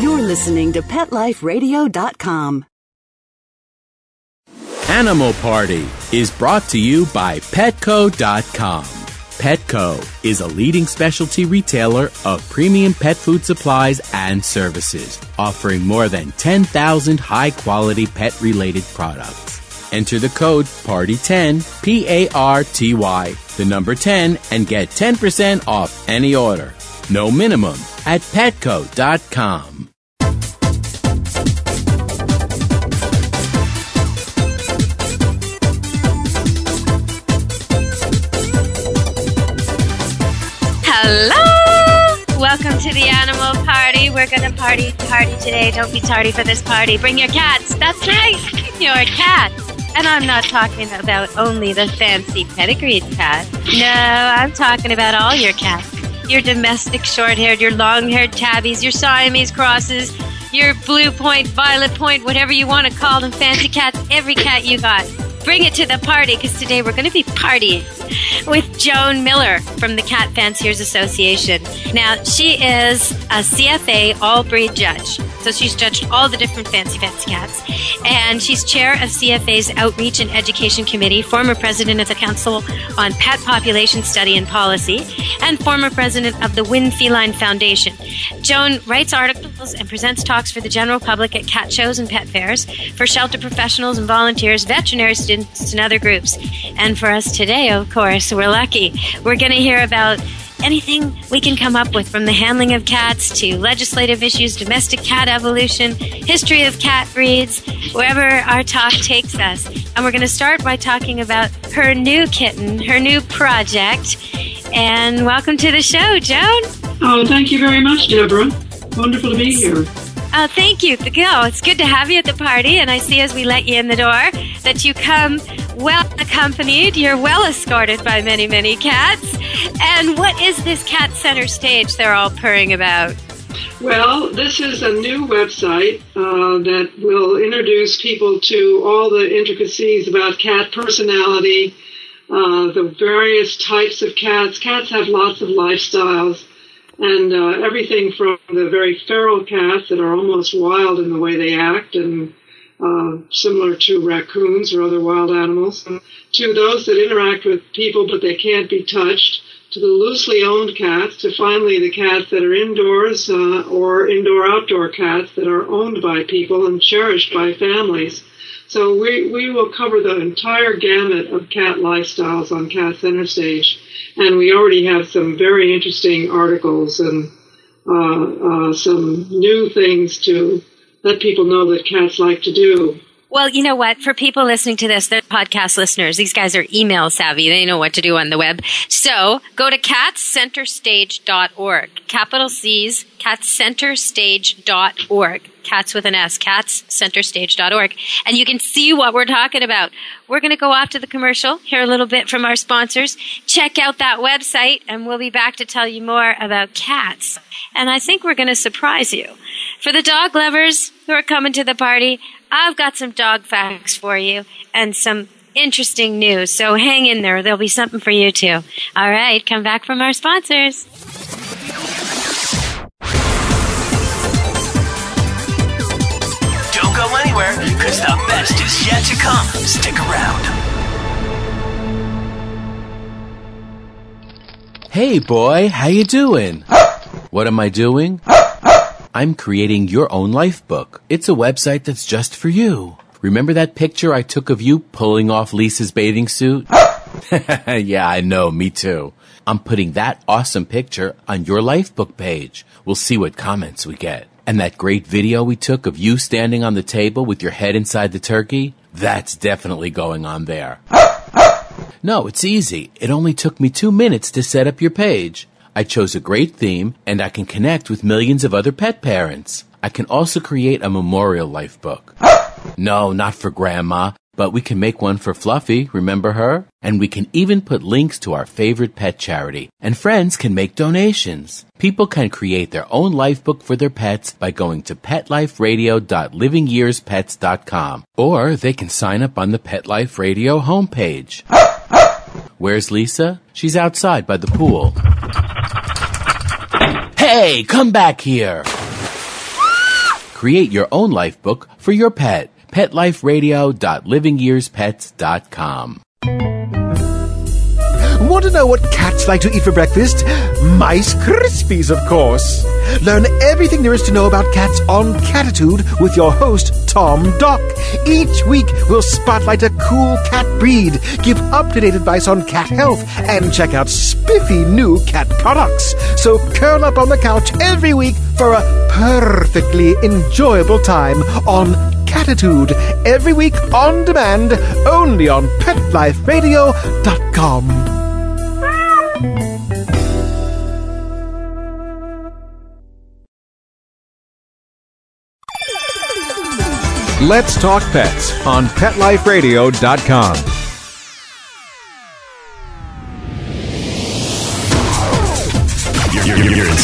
You're listening to PetLifeRadio.com. Animal Party is brought to you by Petco.com. Petco is a leading specialty retailer of premium pet food supplies and services, offering more than 10,000 high quality pet related products. Enter the code PARTY10, P A R T Y, the number 10, and get 10% off any order. No minimum at petco.com. Welcome to the animal party. We're gonna party, party today. Don't be tardy for this party. Bring your cats. That's right, your cats. And I'm not talking about only the fancy pedigreed cat. No, I'm talking about all your cats. Your domestic short-haired, your long-haired tabbies, your Siamese crosses, your blue point, violet point, whatever you want to call them, fancy cats. Every cat you got bring it to the party because today we're going to be partying with Joan Miller from the Cat Fanciers Association. Now, she is a CFA all breed judge. So she's judged all the different fancy fancy cats. And she's chair of CFA's Outreach and Education Committee, former president of the Council on Pet Population Study and Policy, and former president of the Winn Feline Foundation. Joan writes articles and presents talks for the general public at cat shows and pet fairs, for shelter professionals and volunteers, veterinary students, and other groups. And for us today, of course, we're lucky. We're going to hear about anything we can come up with from the handling of cats to legislative issues, domestic cat evolution, history of cat breeds, wherever our talk takes us. And we're going to start by talking about her new kitten, her new project. And welcome to the show, Joan. Oh, thank you very much, Deborah. Wonderful to be here. Oh, thank you. Oh, it's good to have you at the party. And I see as we let you in the door that you come well accompanied. You're well escorted by many, many cats. And what is this cat center stage they're all purring about? Well, this is a new website uh, that will introduce people to all the intricacies about cat personality, uh, the various types of cats. Cats have lots of lifestyles, and uh, everything from the very feral cats that are almost wild in the way they act and uh, similar to raccoons or other wild animals, to those that interact with people but they can't be touched, to the loosely owned cats, to finally the cats that are indoors uh, or indoor-outdoor cats that are owned by people and cherished by families. So we, we will cover the entire gamut of cat lifestyles on Cat Center Stage. And we already have some very interesting articles and uh, uh, some new things to let people know that cats like to do. Well, you know what? For people listening to this, they're podcast listeners. These guys are email savvy. They know what to do on the web. So go to catscenterstage.org. Capital C's, catscenterstage.org. Cats with an S, catscenterstage.org. And you can see what we're talking about. We're going to go off to the commercial, hear a little bit from our sponsors, check out that website, and we'll be back to tell you more about cats. And I think we're going to surprise you. For the dog lovers who are coming to the party, I've got some dog facts for you and some interesting news. So hang in there. There'll be something for you too. All right. Come back from our sponsors. Best is yet to come. Stick around. Hey boy, how you doing? What am I doing? I'm creating your own life book. It's a website that's just for you. Remember that picture I took of you pulling off Lisa's bathing suit? yeah, I know, me too. I'm putting that awesome picture on your life book page. We'll see what comments we get. And that great video we took of you standing on the table with your head inside the turkey? That's definitely going on there. No, it's easy. It only took me two minutes to set up your page. I chose a great theme and I can connect with millions of other pet parents. I can also create a memorial life book. No, not for grandma, but we can make one for Fluffy, remember her? And we can even put links to our favorite pet charity, and friends can make donations. People can create their own life book for their pets by going to petliferadio.livingyearspets.com, or they can sign up on the Pet Life Radio homepage. Where's Lisa? She's outside by the pool. Hey, come back here! Create your own life book for your pet. PetLifeRadio.LivingYearsPets.com. Want to know what cats like to eat for breakfast? Mice Krispies, of course. Learn everything there is to know about cats on Catitude with your host, Tom Dock. Each week, we'll spotlight a cool cat breed, give up to date advice on cat health, and check out spiffy new cat products. So curl up on the couch every week for a perfectly enjoyable time on Catitude every week on demand only on PetLifeRadio.com. Let's Talk Pets on PetLifeRadio.com.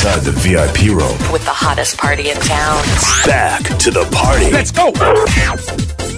inside the VIP room. with the hottest party in town. Back to the party. Let's go!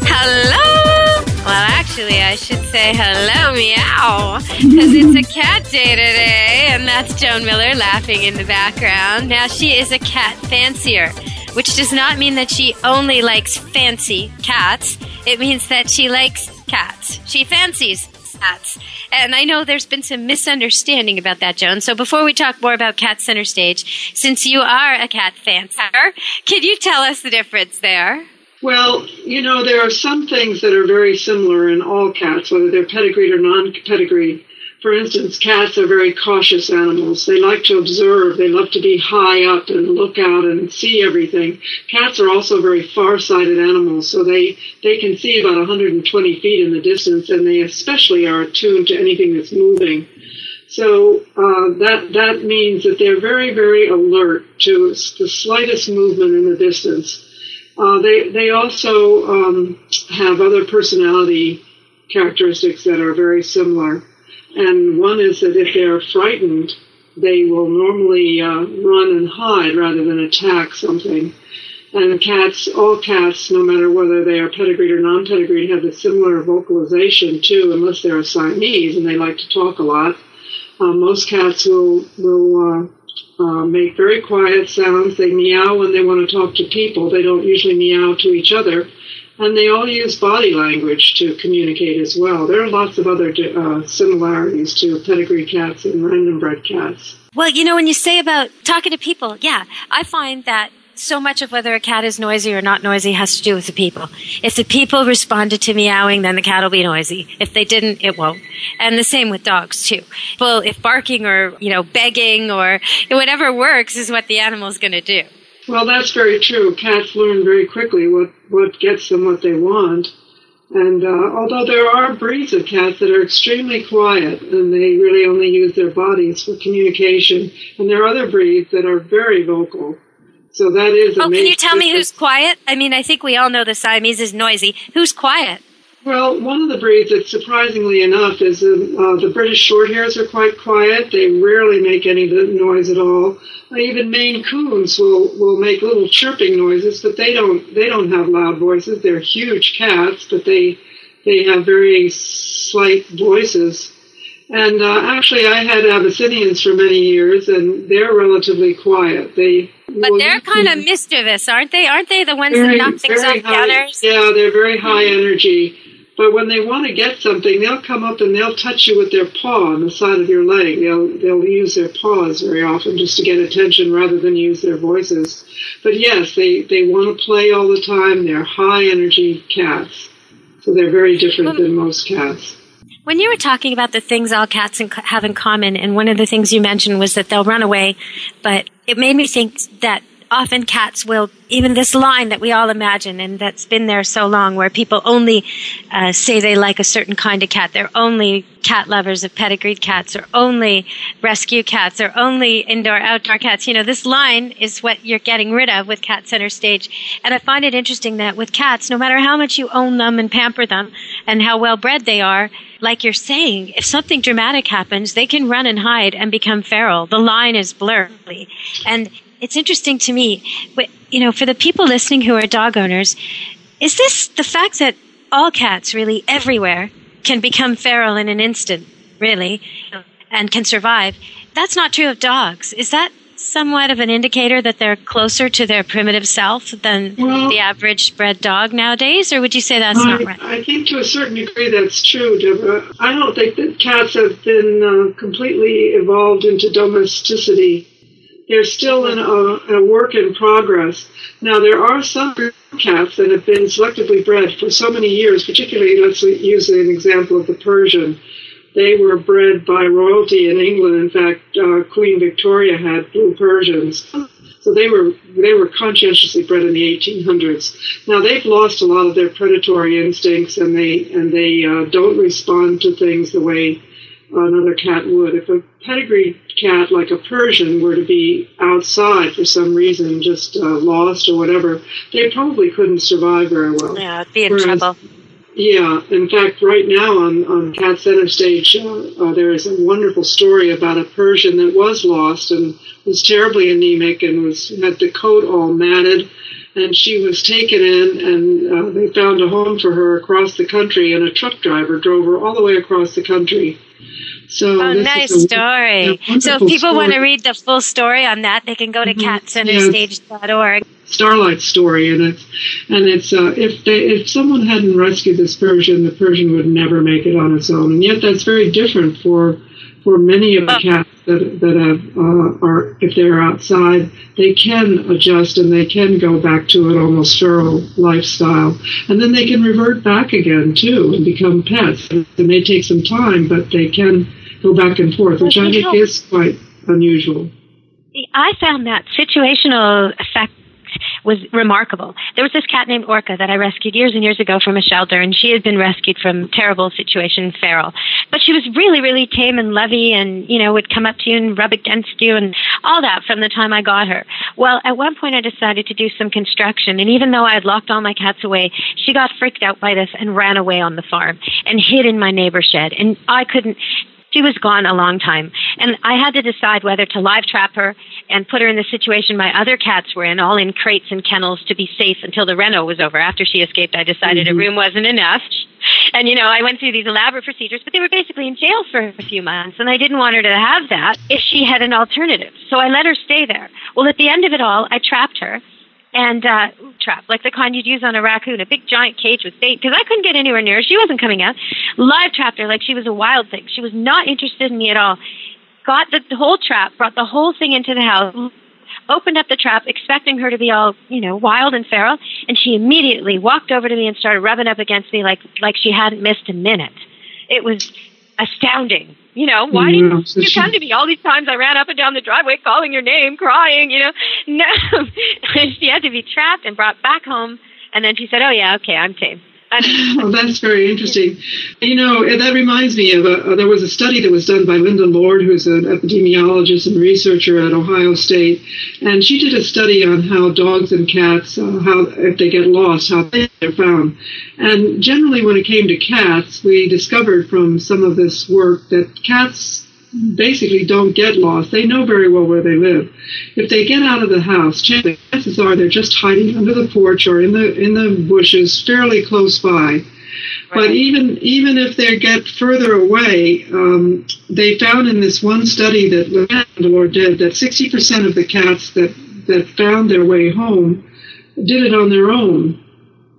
Hello. Well, actually, I should say hello, meow, because it's a cat day today, and that's Joan Miller laughing in the background. Now, she is a cat fancier, which does not mean that she only likes fancy cats. It means that she likes cats. She fancies cats. And I know there's been some misunderstanding about that, Joan. So before we talk more about Cat Center Stage, since you are a cat fancier, can you tell us the difference there? Well, you know, there are some things that are very similar in all cats, whether they're pedigreed or non-pedigreed. For instance, cats are very cautious animals. They like to observe. They love to be high up and look out and see everything. Cats are also very far-sighted animals, so they, they can see about 120 feet in the distance, and they especially are attuned to anything that's moving. So uh, that that means that they're very, very alert to the slightest movement in the distance. Uh, they they also um, have other personality characteristics that are very similar, and one is that if they're frightened, they will normally uh, run and hide rather than attack something. And cats, all cats, no matter whether they are pedigreed or non-pedigreed, have a similar vocalization too, unless they're a Siamese and they like to talk a lot. Uh, most cats will will uh, uh, make very quiet sounds. They meow when they want to talk to people. They don't usually meow to each other. And they all use body language to communicate as well. There are lots of other uh, similarities to pedigree cats and random bred cats. Well, you know, when you say about talking to people, yeah, I find that so much of whether a cat is noisy or not noisy has to do with the people. If the people responded to meowing, then the cat will be noisy. If they didn't, it won't. And the same with dogs too. Well, if barking or, you know, begging or whatever works is what the animal's going to do. Well, that's very true. Cats learn very quickly what, what gets them what they want. And uh, although there are breeds of cats that are extremely quiet and they really only use their bodies for communication, and there are other breeds that are very vocal. So that is. a Oh, can you tell me who's quiet? I mean, I think we all know the Siamese is noisy. Who's quiet? Well, one of the breeds that surprisingly enough is uh, uh, the British Shorthairs are quite quiet. They rarely make any noise at all. Uh, even Maine Coons will, will make little chirping noises, but they don't they don't have loud voices. They're huge cats, but they they have very slight voices. And uh, actually, I had Abyssinians for many years, and they're relatively quiet. They But will they're kind of mischievous, aren't they? Aren't they the ones that knock things very off high, counters? Yeah, they're very high energy. But when they want to get something, they'll come up and they'll touch you with their paw on the side of your leg. They'll they'll use their paws very often just to get attention rather than use their voices. But yes, they they want to play all the time. They're high energy cats, so they're very different than most cats. When you were talking about the things all cats have in common, and one of the things you mentioned was that they'll run away, but it made me think that often cats will, even this line that we all imagine and that's been there so long where people only uh, say they like a certain kind of cat. They're only cat lovers of pedigreed cats or only rescue cats or only indoor outdoor cats. You know, this line is what you're getting rid of with Cat Center Stage. And I find it interesting that with cats, no matter how much you own them and pamper them and how well bred they are, like you're saying, if something dramatic happens, they can run and hide and become feral. The line is blurry. And it's interesting to me, but, you know, for the people listening who are dog owners, is this the fact that all cats really everywhere can become feral in an instant, really, and can survive? That's not true of dogs. Is that somewhat of an indicator that they're closer to their primitive self than Well- the average bred dog nowadays, or would you say that's I, not right? I think to a certain degree that's true, Deborah. I don't think that cats have been uh, completely evolved into domesticity. They're still in a, a work in progress. Now, there are some cats that have been selectively bred for so many years, particularly, let's use an example of the Persian. They were bred by royalty in England. In fact, uh, Queen Victoria had blue Persians. So they were they were conscientiously bred in the 1800s. Now they've lost a lot of their predatory instincts, and they and they uh, don't respond to things the way another cat would. If a pedigree cat like a Persian were to be outside for some reason, just uh, lost or whatever, they probably couldn't survive very well. Yeah, be in Whereas- trouble. Yeah, in fact, right now on, on Cat Center stage, uh, uh, there is a wonderful story about a Persian that was lost and was terribly anemic and was had the coat all matted. And she was taken in, and uh, they found a home for her across the country. And a truck driver drove her all the way across the country. So Oh, nice a- story. a So if people want to read the full story on that, they can go to Mhm. catcenterstage.org. Starlight story, and it's and it's uh, if they if someone hadn't rescued this Persian, the Persian would never make it on its own, and yet that's very different for for many of the cats that that have uh, are if they're outside, they can adjust and they can go back to an almost feral lifestyle, and then they can revert back again too and become pets. It may take some time, but they can go back and forth, which I think is quite unusual. I found that situational effect was remarkable. There was this cat named Orca that I rescued years and years ago from a shelter, and she had been rescued from terrible situation, feral. But she was really, really tame and lovey, and you know would come up to you and rub against you, and all that from the time I got her. Well, at one point I decided to do some construction, and even though I had locked all my cats away, she got freaked out by this and ran away on the farm and hid in my neighbor's shed, and I couldn't she was gone a long time. And I had to decide whether to live trap her and put her in the situation my other cats were in, all in crates and kennels to be safe until the reno was over. After she escaped, I decided a mm-hmm. room wasn't enough. And, you know, I went through these elaborate procedures, but they were basically in jail for a few months, and I didn't want her to have that if she had an alternative. So I let her stay there. Well, at the end of it all, I trapped her and uh trap like the kind you'd use on a raccoon, a big giant cage with bait because I couldn't get anywhere near her. She wasn't coming out. Live trapped her like she was a wild thing. She was not interested in me at all. Got the, the whole trap, brought the whole thing into the house, opened up the trap, expecting her to be all you know wild and feral, and she immediately walked over to me and started rubbing up against me like like she hadn't missed a minute. It was astounding. You know, why mm-hmm. Yeah, didn't you come to me all these times? I ran up and down the driveway calling your name, crying, you know. No, she had to be trapped and brought back home. And then she said, oh, yeah, okay, I'm tame. Oh, that's very interesting. You know, that reminds me of a, there was a study that was done by Linda Lord, who's an epidemiologist and researcher at Ohio State, and she did a study on how dogs and cats, uh, how if they get lost, how they're found. And generally, when it came to cats, we discovered from some of this work that cats basically don't get lost. They know very well where they live. If they get out of the house, chances are they're just hiding under the porch or in the in the bushes, fairly close by. But even even if they get further away, um, they found in this one study that Linda Lord did that 60% of the cats that that found their way home did it on their own.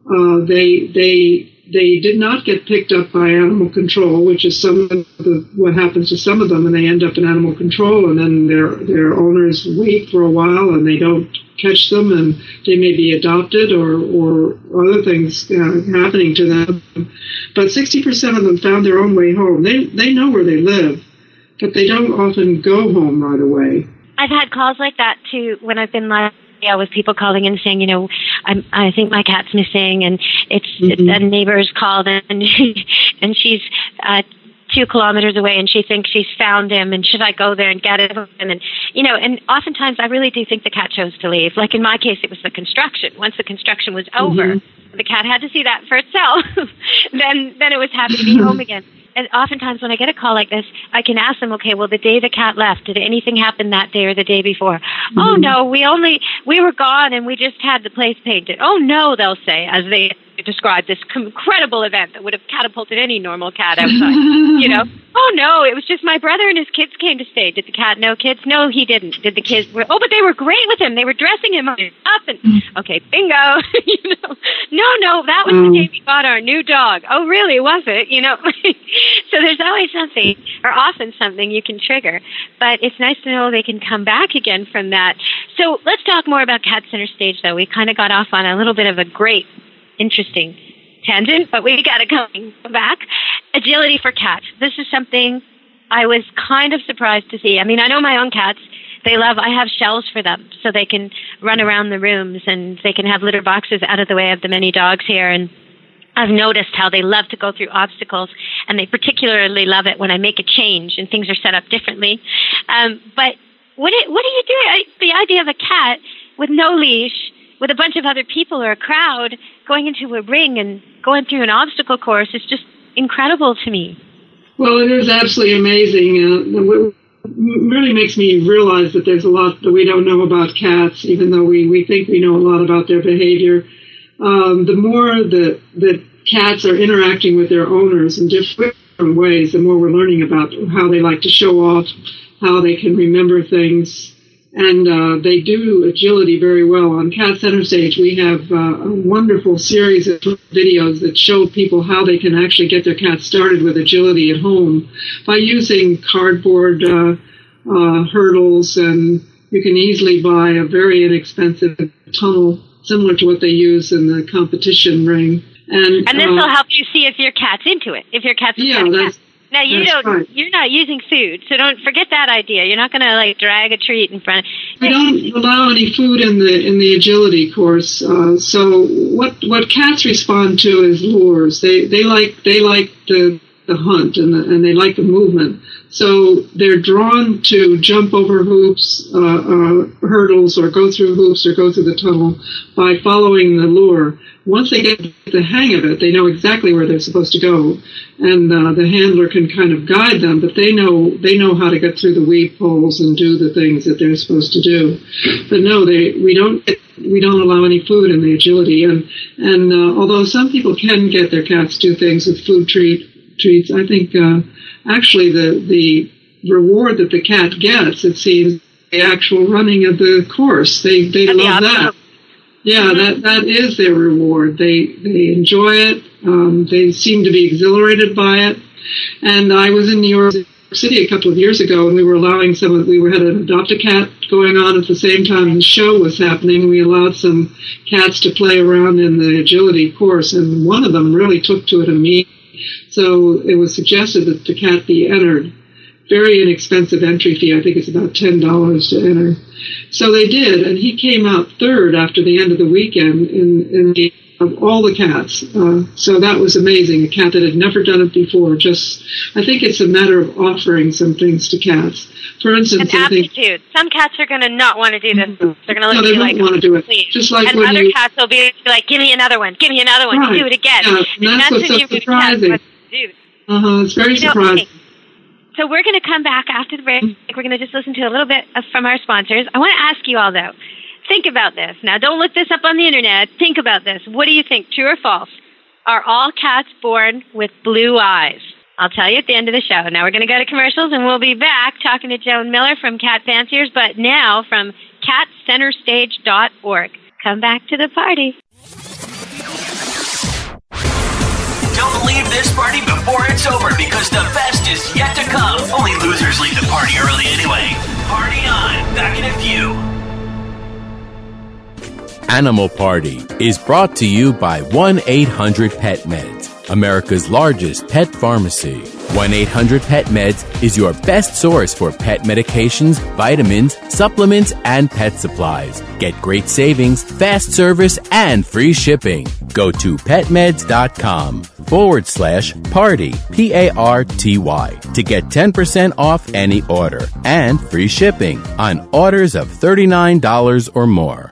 Uh, they they they did not get picked up by animal control, which is some of the, what happens to some of them, and they end up in animal control, and then their their owners wait for a while, and they don't catch them, and they may be adopted or or other things uh, happening to them. But 60% of them found their own way home. They they know where they live, but they don't often go home right away. I've had calls like that too when I've been like, yeah, with people calling in saying, you know, I'm, I think my cat's missing, and it's Mhm. a neighbor's called, and and she's uh, two kilometers away, and she thinks she's found him, and should I go there and get him? And you know, and oftentimes I really do think the cat chose to leave. Like in my case, it was the construction. Once the construction was over, the cat had to see that for itself. then then it was happy to be home again. And oftentimes when I get a call like this, I can ask them, okay, well, the day the cat left, did anything happen that day or the day before? Oh mm-hmm. no, we only, we were gone and we just had the place painted. Oh no, they'll say as they describe this incredible event that would have catapulted any normal cat outside. you know, oh no, it was just my brother and his kids came to stay. Did the cat know kids? No, he didn't. Did the kids? Were, oh, but they were great with him. They were dressing him up and mm. okay, bingo. you know, no, no, that was the mm. day we got our new dog. Oh, really? Was it? You know, so there's always something, or often something you can trigger. But it's nice to know they can come back again from that. So let's talk more about Cat Center Stage, though. We kind of got off on a little bit of a great interesting tangent, but we got to come back. Agility for cats. This is something I was kind of surprised to see. I mean, I know my own cats. They love, I have shells for them so they can run around the rooms and they can have litter boxes out of the way of the many dogs here. And I've noticed how they love to go through obstacles and they particularly love it when I make a change and things are set up differently. Um, but what, what you do? I, the idea of a cat with no leash with a bunch of other people or a crowd going into a ring and going through an obstacle course is just incredible to me. Well, it is absolutely amazing. Uh, it really makes me realize that there's a lot that we don't know about cats, even though we, we think we know a lot about their behavior. Um, the more that, that cats are interacting with their owners in different ways, the more we're learning about how they like to show off, how they can remember things, and uh, they do agility very well. On Cat Center Stage, we have uh, a wonderful series of videos that show people how they can actually get their cat started with agility at home by using cardboard uh, uh hurdles, and you can easily buy a very inexpensive tunnel similar to what they use in the competition ring. And, and this will uh, help you see if your cat's into it. If your cat's yeah, that's, now you don't. You're not using food, so don't forget that idea. You're not going to like drag a treat in front. We don't allow any food in the in the agility course. Uh, so what what cats respond to is lures. They they like they like the the hunt and the, and they like the movement. So they're drawn to jump over hoops, uh, uh, hurdles, or go through hoops or go through the tunnel by following the lure once they get the hang of it, they know exactly where they're supposed to go, and uh, the handler can kind of guide them. But they know they know how to get through the weave poles and do the things that they're supposed to do. But no, they we don't we don't allow any food in the agility. And and uh, although some people can get their cats to do things with food treat treats, I think uh, actually the the reward that the cat gets, it seems, the actual running of the course. They they and love the that. Yeah, that that is their reward. They they enjoy it. Um, they seem to be exhilarated by it. And I was in New York City a couple of years ago, and we were allowing some. Of, we were had an adopt a cat going on at the same time the show was happening. We allowed some cats to play around in the agility course, and one of them really took to it immediately. So it was suggested that the cat be entered very inexpensive entry fee. I think it's about ten dollars to enter. So they did, and he came out third after the end of the weekend in, in the, of all the cats. Uh, so that was amazing. A cat that had never done it before. Just, I think it's a matter of offering some things to cats. For instance, and I think. Some cats are going to not want to do this. They're going to look no, at you like, want to do it. please. Just like and other you, cats will be like, "Give me another one. Give me another one. Right. Do it again." Yeah, The and that's what's so surprising. Uh-huh, it's very You know, surprising. So we're going to come back after the break. We're going to just listen to a little bit of, from our sponsors. I want to ask you all though. Think about this. Now don't look this up on the internet. Think about this. What do you think? True or false? Are all cats born with blue eyes? I'll tell you at the end of the show. Now we're going to go to commercials and we'll be back talking to Joan Miller from Cat Fanciers, but now from catcenterstage.org. Come back to the party. Don't leave this party before it's over because the best is yet to come. Only losers leave the party early anyway. Party on. Back in a few. Animal Party is brought to you by 1 800 Pet Meds, America's largest pet pharmacy. 1 800 Pet Meds is your best source for pet medications, vitamins, supplements, and pet supplies. Get great savings, fast service, and free shipping. Go to petmeds.com forward slash party, P A R T Y, to get 10% off any order and free shipping on orders of $39 or more.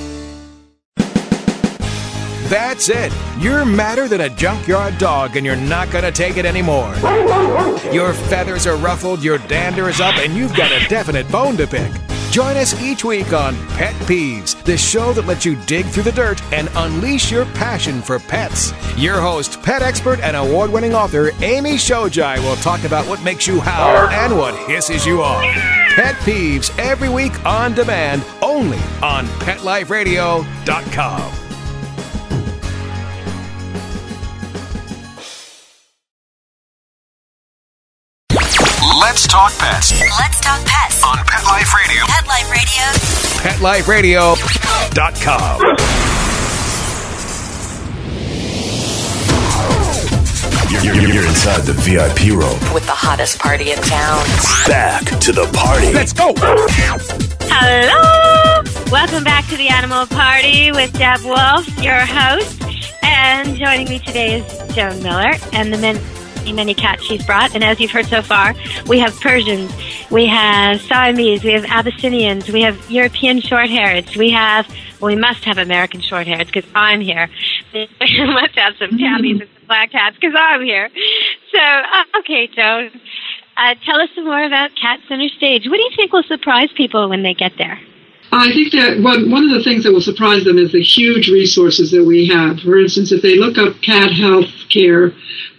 That's it. You're madder than a junkyard dog, and you're not going to take it anymore. Your feathers are ruffled, your dander is up, and you've got a definite bone to pick. Join us each week on Pet Peeves, the show that lets you dig through the dirt and unleash your passion for pets. Your host, pet expert, and award winning author Amy Shojai will talk about what makes you howl and what hisses you off. Pet Peeves every week on demand, only on PetLifeRadio.com. Let's talk pets Let's talk pets. on Pet Life Radio. Pet Life Radio. PetLifeRadio.com. You're, you're, you're inside the VIP room. With the hottest party in town. Back to the party. Let's go. Hello! Welcome back to the Animal Party with Deb Wolf, your host. And joining me today is Joan Miller and the many, many cats she's brought. And as you've heard so far, we have Persians, we have Siamese, we have Abyssinians, we have European short-hairs, we have, well, we must have American short-hairs because I'm here. We must have some tabbies and some black cats because I'm here. So, uh, okay, Joan. Uh, tell us some more about Cat Center Stage. What do you think will surprise people when they get there? I think that one, one of the things that will surprise them is the huge resources that we have. For instance, if they look up cat health care,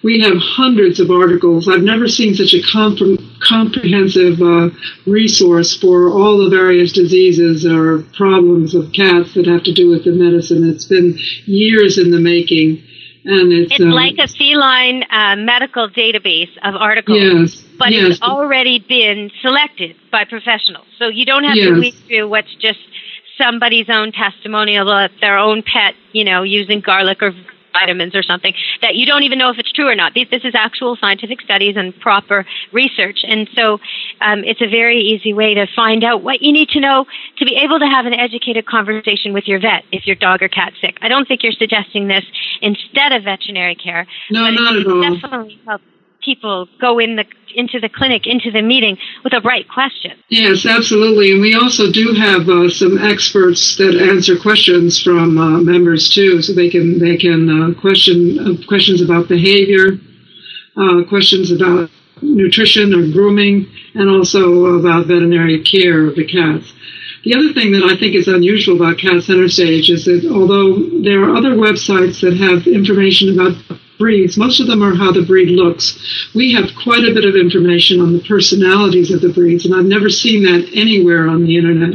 we have hundreds of articles. I've never seen such a compre- comprehensive uh, resource for all the various diseases or problems of cats that have to do with the medicine. It's been years in the making. And it's, It's uh, like a feline uh, medical database of articles, Yes, but yes. it's already been selected by professionals. So you don't have to Yes. read through what's just somebody's own testimonial of their own pet, you know, using garlic or vitamins or something that you don't even know if it's true or not. This, this is actual scientific studies and proper research. And so um, it's a very easy way to find out what you need to know to be able to have an educated conversation with your vet if your dog or cat's sick. I don't think you're suggesting this instead of veterinary care. No, not at all. definitely help people go in the into the clinic, into the meeting with a right question. Yes, absolutely. And we also do have uh, some experts that answer questions from uh, members too, so they can they can uh, question uh, questions about behavior, uh, questions about nutrition or grooming, and also about veterinary care of the cats. The other thing that I think is unusual about Cat Center Stage is that although there are other websites that have information about breeds, most of them are how the breed looks. We have quite a bit of information on the personalities of the breeds, and I've never seen that anywhere on the internet.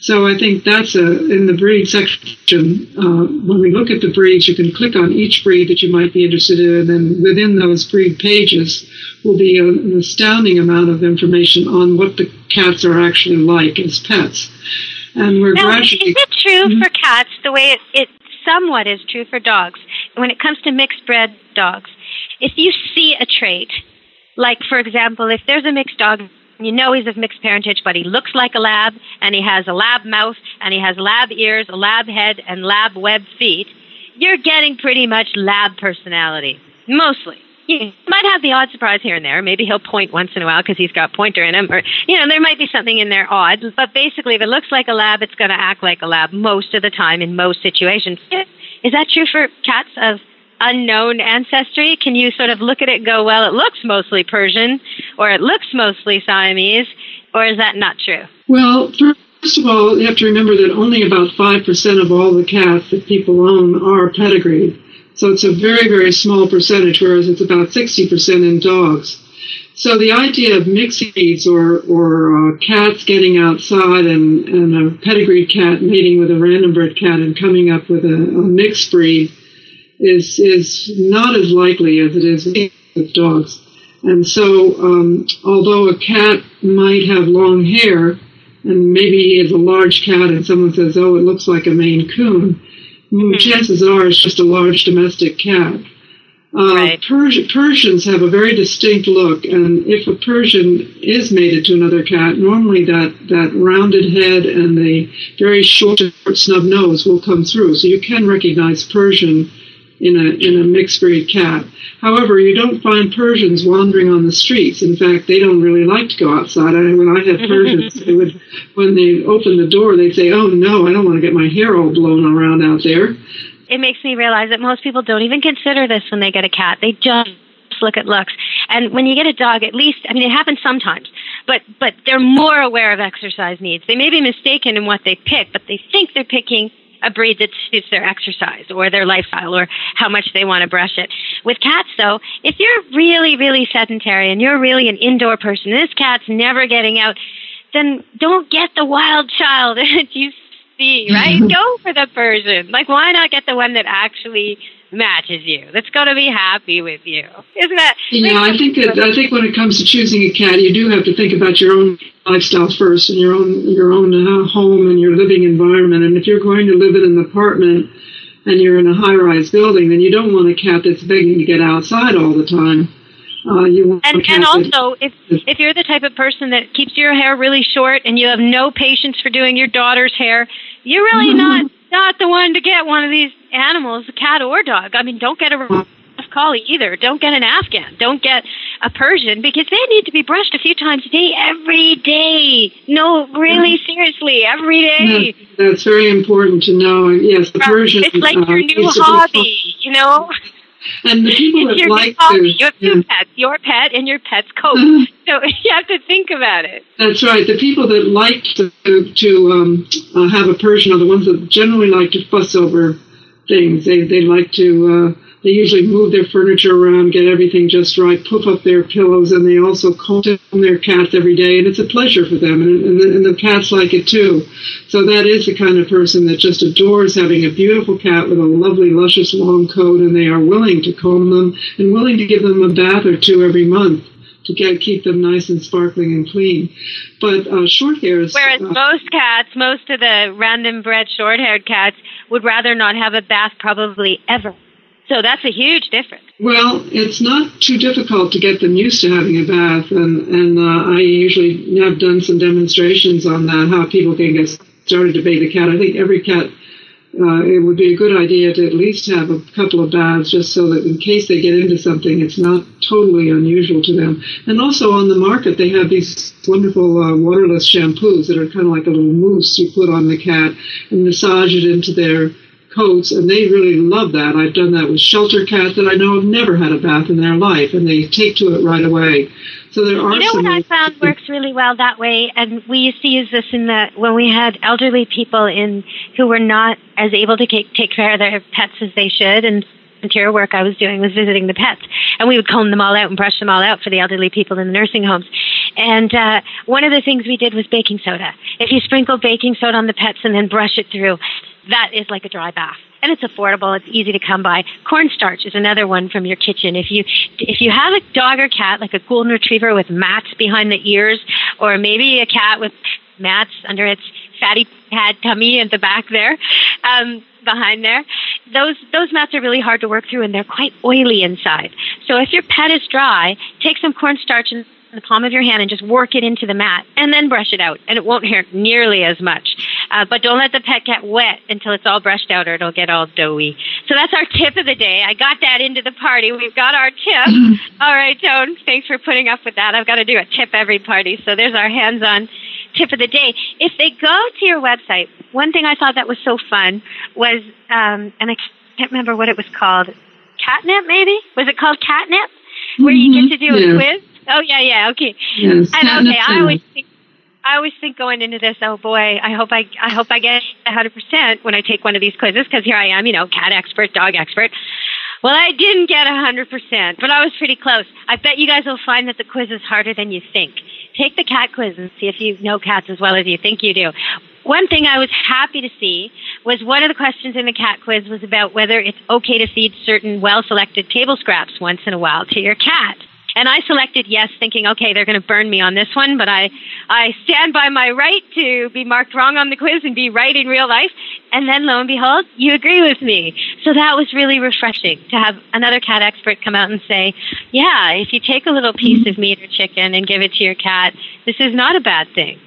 So I think that's a, in the breed section. Uh, when we look at the breeds, you can click on each breed that you might be interested in, and then within those breed pages will be a, an astounding amount of information on what the cats are actually like as pets. And we're Now, gradually. is it true for cats the way it, it somewhat is true for dogs? When it comes to mixed bred dogs, if you see a trait, like for example, if there's a mixed dog, you know he's of mixed parentage, but he looks like a lab, and he has a lab mouth, and he has lab ears, a lab head, and lab web feet, you're getting pretty much lab personality. Mostly. You might have the odd surprise here and there. Maybe he'll point once in a while because he's got pointer in him, or you know, there might be something in there odd. But basically, if it looks like a lab, it's going to act like a lab most of the time in most situations. Is that true for cats of unknown ancestry? Can you sort of look at it go, well, it looks mostly Persian, or it looks mostly Siamese, or is that not true? Well, first of all, you have to remember that only about 5% of all the cats that people own are pedigreed. So it's a very, very small percentage, whereas it's about 60% in dogs. So the idea of mixed breeds or, or uh, cats getting outside and, and a pedigreed cat mating with a random bred cat and coming up with a, a mixed breed is, is not as likely as it is with dogs. And so, um, although a cat might have long hair, and maybe he is a large cat and someone says, oh, it looks like a Maine Coon, mm-hmm. chances are it's just a large domestic cat. Uh, right. Pers- Persians have a very distinct look, and if a Persian is mated to another cat, normally that, that rounded head and the very short, snub nose will come through. So you can recognize Persian in a in a mixed breed cat. However, you don't find Persians wandering on the streets. In fact, they don't really like to go outside. I, when I had Persians, they would when they open the door, they'd say, "Oh no, I don't want to get my hair all blown around out there." It makes me realize that most people don't even consider this when they get a cat. They just look at looks. And when you get a dog, at least, I mean, it happens sometimes, but, but they're more aware of exercise needs. They may be mistaken in what they pick, but they think they're picking a breed that suits their exercise or their lifestyle or how much they want to brush it. With cats though, if you're really, really sedentary and you're really an indoor person, this cat's never getting out, then don't get the wild child you see, right? Go for the Persian. Like, why not get the one that actually matches you? That's going to be happy with you, isn't that? Yeah, I think that I think when it comes to choosing a cat, you do have to think about your own lifestyle first, and your own your own uh, home and your living environment. And if you're going to live in an apartment and you're in a high-rise building, then you don't want a cat that's begging to get outside all the time. Uh, you and and also, if if you're the type of person that keeps your hair really short and you have no patience for doing your daughter's hair, you're really mm-hmm. not not the one to get one of these animals, a cat or dog. I mean, don't get a collie either. Don't get an Afghan. Don't get a Persian because they need to be brushed a few times a day, every day. No, really, mm-hmm. seriously, every day. that's very important to know. Yes, the Persian. It's like uh, your new hobby, you know. And the people that like to, you have two yeah. pets, your pet and your pet's coat. so you have to think about it. That's right. The people that like to to um, uh, have a Persian are the ones that generally like to fuss over things. They they like to. Uh, they usually move their furniture around, get everything just right, poof up their pillows, and they also comb their cats every day, and it's a pleasure for them, and, and, the, and the cats like it too. So that is the kind of person that just adores having a beautiful cat with a lovely, luscious long coat, and they are willing to comb them and willing to give them a bath or two every month to get keep them nice and sparkling and clean. But uh, short hairs. Whereas uh, most cats, most of the random bred short haired cats, would rather not have a bath probably ever. So that's a huge difference. Well, it's not too difficult to get them used to having a bath, and and uh, I usually have done some demonstrations on that how people can get started to bathe a cat. I think every cat. Uh, it would be a good idea to at least have a couple of baths just so that in case they get into something, it's not totally unusual to them. And also on the market, they have these wonderful uh, waterless shampoos that are kind of like a little mousse you put on the cat and massage it into their coats, and they really love that. I've done that with shelter cats that I know have never had a bath in their life, and they take to it right away. So there are. You know what I found works really well that way, and we used to use this in the when we had elderly people in who were not as able to take, take care of their pets as they should, and volunteer work I was doing was visiting the pets, and we would comb them all out and brush them all out for the elderly people in the nursing homes. And uh, one of the things we did was baking soda. If you sprinkle baking soda on the pets and then brush it through, that is like a dry bath and it's affordable. It's easy to come by. Cornstarch is another one from your kitchen. If you if you have a dog or cat like a golden retriever with mats behind the ears, or maybe a cat with mats under its fatty pad tummy at the back there, um, behind there, those those mats are really hard to work through and they're quite oily inside. So if your pet is dry, take some cornstarch and the palm of your hand and just work it into the mat and then brush it out and it won't hurt nearly as much. Uh, but don't let the pet get wet until it's all brushed out or it'll get all doughy. So that's our tip of the day. I got that into the party. We've got our tip. all right, Joan. Thanks for putting up with that. I've got to do a tip every party. So there's our hands-on tip of the day. If they go to your website, one thing I thought that was so fun was, um, and I can't remember what it was called. Catnip, maybe? Was it called Catnip? Where you get to do a yeah. quiz? Oh yeah, yeah, okay. Yes, and okay, I always think I always think going into this, oh boy, I hope I I hope I get a hundred percent when I take one of these quizzes because here I am, you know, cat expert, dog expert. Well, I didn't get a hundred percent, but I was pretty close. I bet you guys will find that the quiz is harder than you think. Take the cat quiz and see if you know cats as well as you think you do. One thing I was happy to see was one of the questions in the cat quiz was about whether it's okay to feed certain well selected table scraps once in a while to your cat. And I selected yes, thinking, okay, they're going to burn me on this one, but I, I stand by my right to be marked wrong on the quiz and be right in real life. And then lo and behold, you agree with me. So that was really refreshing to have another cat expert come out and say, yeah, if you take a little piece of meat or chicken and give it to your cat, this is not a bad thing.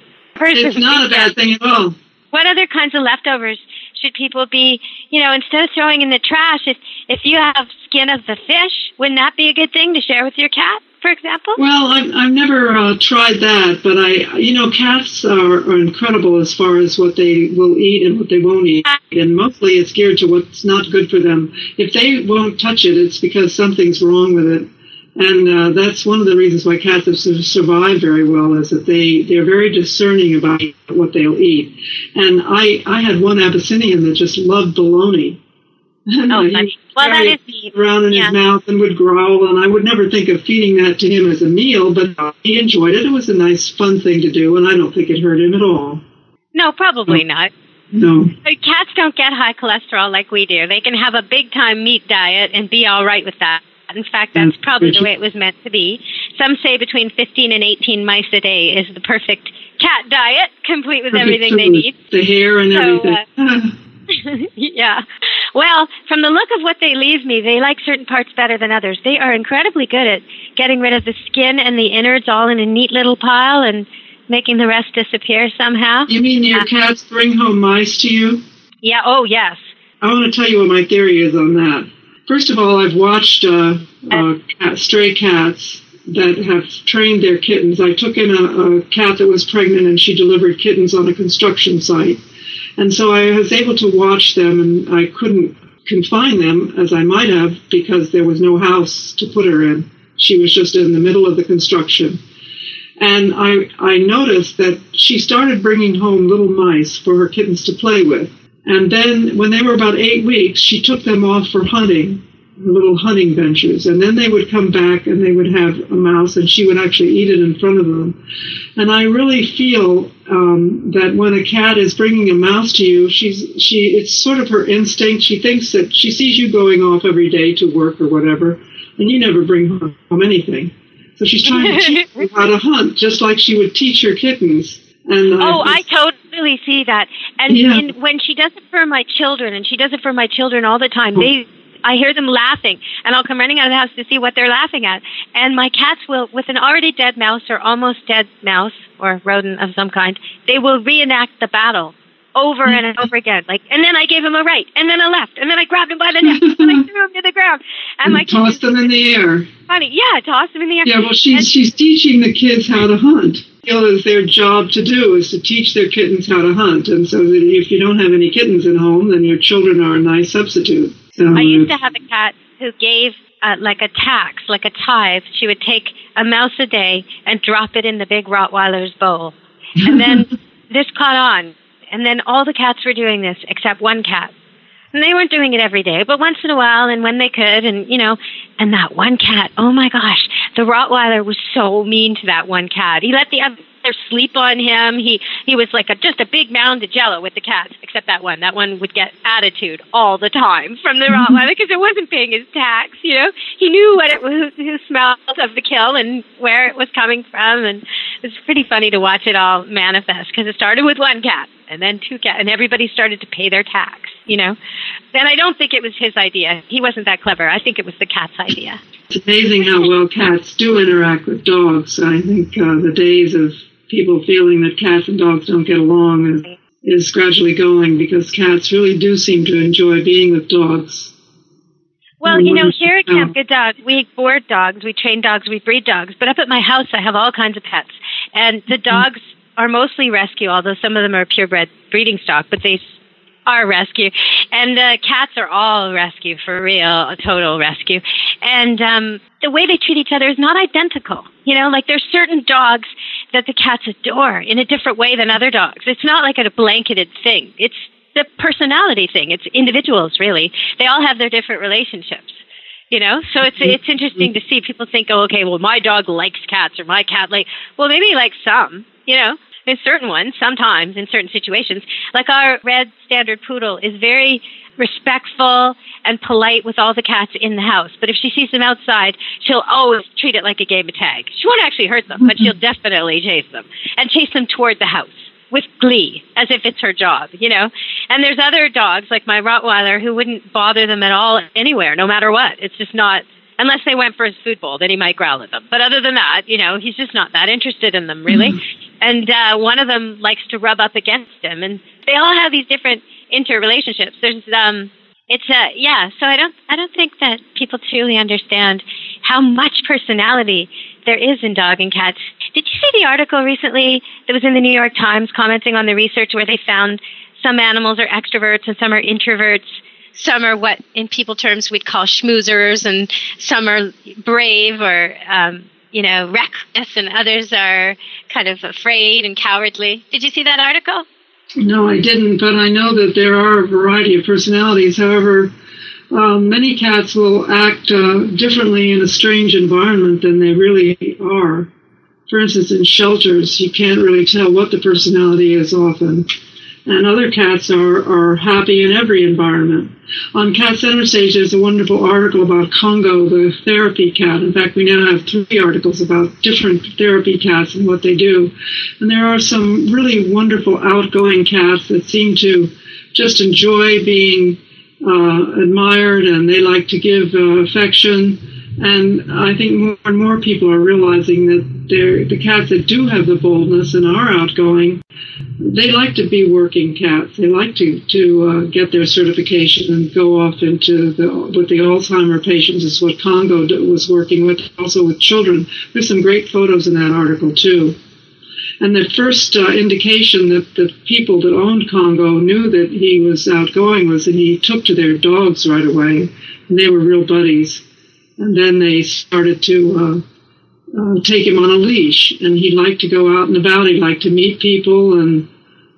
It's not a bad thing at all. What other kinds of leftovers should people be, you know, instead of throwing in the trash, if, if you have skin of the fish, wouldn't that be a good thing to share with your cat, for example? Well, I've, I've never uh, tried that, but I, you know, cats are, are incredible as far as what they will eat and what they won't eat, and mostly it's geared to what's not good for them. If they won't touch it, it's because something's wrong with it, and uh, that's one of the reasons why cats have survived very well is that they they're very discerning about what they'll eat. And I I had one Abyssinian that just loved bologna. And, Oh, funny. Well, that neat. around in Yeah. his mouth and would growl, and I would never think of feeding that to him as a meal, but he enjoyed it. It was a nice, fun thing to do, and I don't think it hurt him at all. No, probably not. No. But cats don't get high cholesterol like we do. They can have a big time meat diet and be all right with that. In fact, that's probably the way it was meant to be. Some say between 15 and 18 mice a day is the perfect cat diet, complete with Perfect everything they need. The hair and So, everything. yeah. Well, from the look of what they leave me, they like certain parts better than others. They are incredibly good at getting rid of the skin and the innards all in a neat little pile and making the rest disappear somehow. you mean your Uh, cats bring home mice to you? Yeah, oh yes. I want to tell you what my theory is on that. First of all, I've watched uh, uh, cat, stray cats that have trained their kittens. I took in a, a cat that was pregnant and she delivered kittens on a construction site. And so I was able to watch them and I couldn't confine them as I might have because there was no house to put her in. She was just in the middle of the construction. And I, I noticed that she started bringing home little mice for her kittens to play with. And then when they were about eight weeks, she took them off for hunting, little hunting ventures. And then they would come back and they would have a mouse and she would actually eat it in front of them. And I really feel um, that when a cat is bringing a mouse to you, she's she it's sort of her instinct. She thinks that she sees you going off every day to work or whatever, and you never bring home anything. So she's trying to teach you how to hunt, just like she would teach her kittens. And Oh, I totally see that. And Yeah. in, when she does it for my children, and she does it for my children all the time, they, I hear them laughing, and I'll come running out of the house to see what they're laughing at. And my cats will, with an already dead mouse or almost dead mouse or rodent of some kind, they will reenact the battle over and mm. over again. Like, and then I gave him a right, and then a left, and then I grabbed him by the neck, and I threw him to the ground. And my and toss them in the air. funny, yeah, tossed him in the air. Yeah, well, she's she's teaching the kids how to hunt. Feel is their job to do is to teach their kittens how to hunt, and so that if you don't have any kittens at home, then your children are a nice substitute. So, I used to have a cat who gave uh, like a tax, like a tithe. She would take a mouse a day and drop it in the big Rottweiler's bowl. And then this caught on. And then all the cats were doing this except one cat. And they weren't doing it every day, but once in a while and when they could and you know, and that one cat, oh my gosh, the Rottweiler was so mean to that one cat. He let the other sleep on him. He he was like a just a big mound of jello with the cats, except that one. That one would get attitude all the time from the Rottweiler because it wasn't paying his tax, you know. He knew what it was who smelled of the kill and where it was coming from and it was pretty funny to watch it all manifest because it started with one cat and then two cats and everybody started to pay their tax, you know. And I don't think it was his idea. He wasn't that clever. I think it was the cat's idea. It's amazing how well cats do interact with dogs. I think uh, the days of people feeling that cats and dogs don't get along is, is gradually going because cats really do seem to enjoy being with dogs. Well, you know, here at Camp Good Dog, we board dogs, we train dogs, we breed dogs. But up at my house, I have all kinds of pets, and the dogs are mostly rescue, although some of them are purebred breeding stock. But they are rescue, and uh, cats are all rescue for real, a total rescue. And um, the way they treat each other is not identical. You know, like there's certain dogs that the cats adore in a different way than other dogs. It's not like a blanketed thing. It's the personality thing. It's individuals, really. They all have their different relationships. You know, so it's it's interesting to see people think, oh, okay, well, my dog likes cats or my cat like, well, maybe he likes some. You know, in certain ones, sometimes in certain situations. Like our red standard poodle is very respectful and polite with all the cats in the house. But if she sees them outside, she'll always treat it like a game of tag. She won't actually hurt them, but she'll mm-hmm. definitely chase them and chase them toward the house with glee, as if it's her job, you know? And there's other dogs, like my Rottweiler, who wouldn't bother them at all anywhere, no matter what. It's just not, unless they went for his food bowl, then he might growl at them. But other than that, you know, he's just not that interested in them, really. Mm-hmm. And uh, one of them likes to rub up against him. And they all have these different interrelationships. There's, um, it's uh yeah so i don't i don't think that people truly understand how much personality there is in dog and cats did you see the article recently that was in the new york times commenting on the research where they found some animals are extroverts and some are introverts some are what in people terms we'd call schmoozers and some are brave or um you know reckless and others are kind of afraid and cowardly did you see that article no, I didn't, but I know that there are a variety of personalities. However, um, many cats will act uh, differently in a strange environment than they really are. For instance, in shelters, you can't really tell what the personality is often and other cats are, are happy in every environment. On Cat Center Stage, there's a wonderful article about Congo, the therapy cat. In fact, we now have three articles about different therapy cats and what they do. And there are some really wonderful outgoing cats that seem to just enjoy being uh, admired and they like to give uh, affection and I think more and more people are realizing that the cats that do have the boldness and are outgoing, they like to be working cats. They like to to uh, get their certification and go off into the with the Alzheimer patients. Is what Congo was working with, also with children. There's some great photos in that article too. And the first uh, indication that the people that owned Congo knew that he was outgoing was that he took to their dogs right away, and they were real buddies. And then they started to uh, uh, take him on a leash, and he liked to go out and about. He liked to meet people, and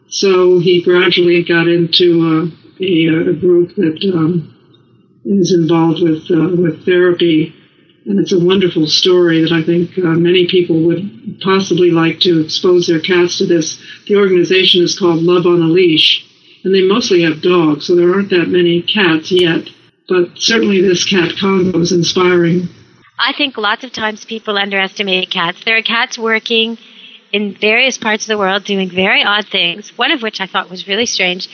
so he gradually got into uh, a, a, group that um, is involved with uh, with therapy. And it's a wonderful story that I think uh, many people would possibly like to expose their cats to this. The organization is called Love on a Leash, and they mostly have dogs, so there aren't that many cats yet but certainly this cat Congo is inspiring. I think lots of times people underestimate cats. There are cats working in various parts of the world doing very odd things. One of which I thought was really strange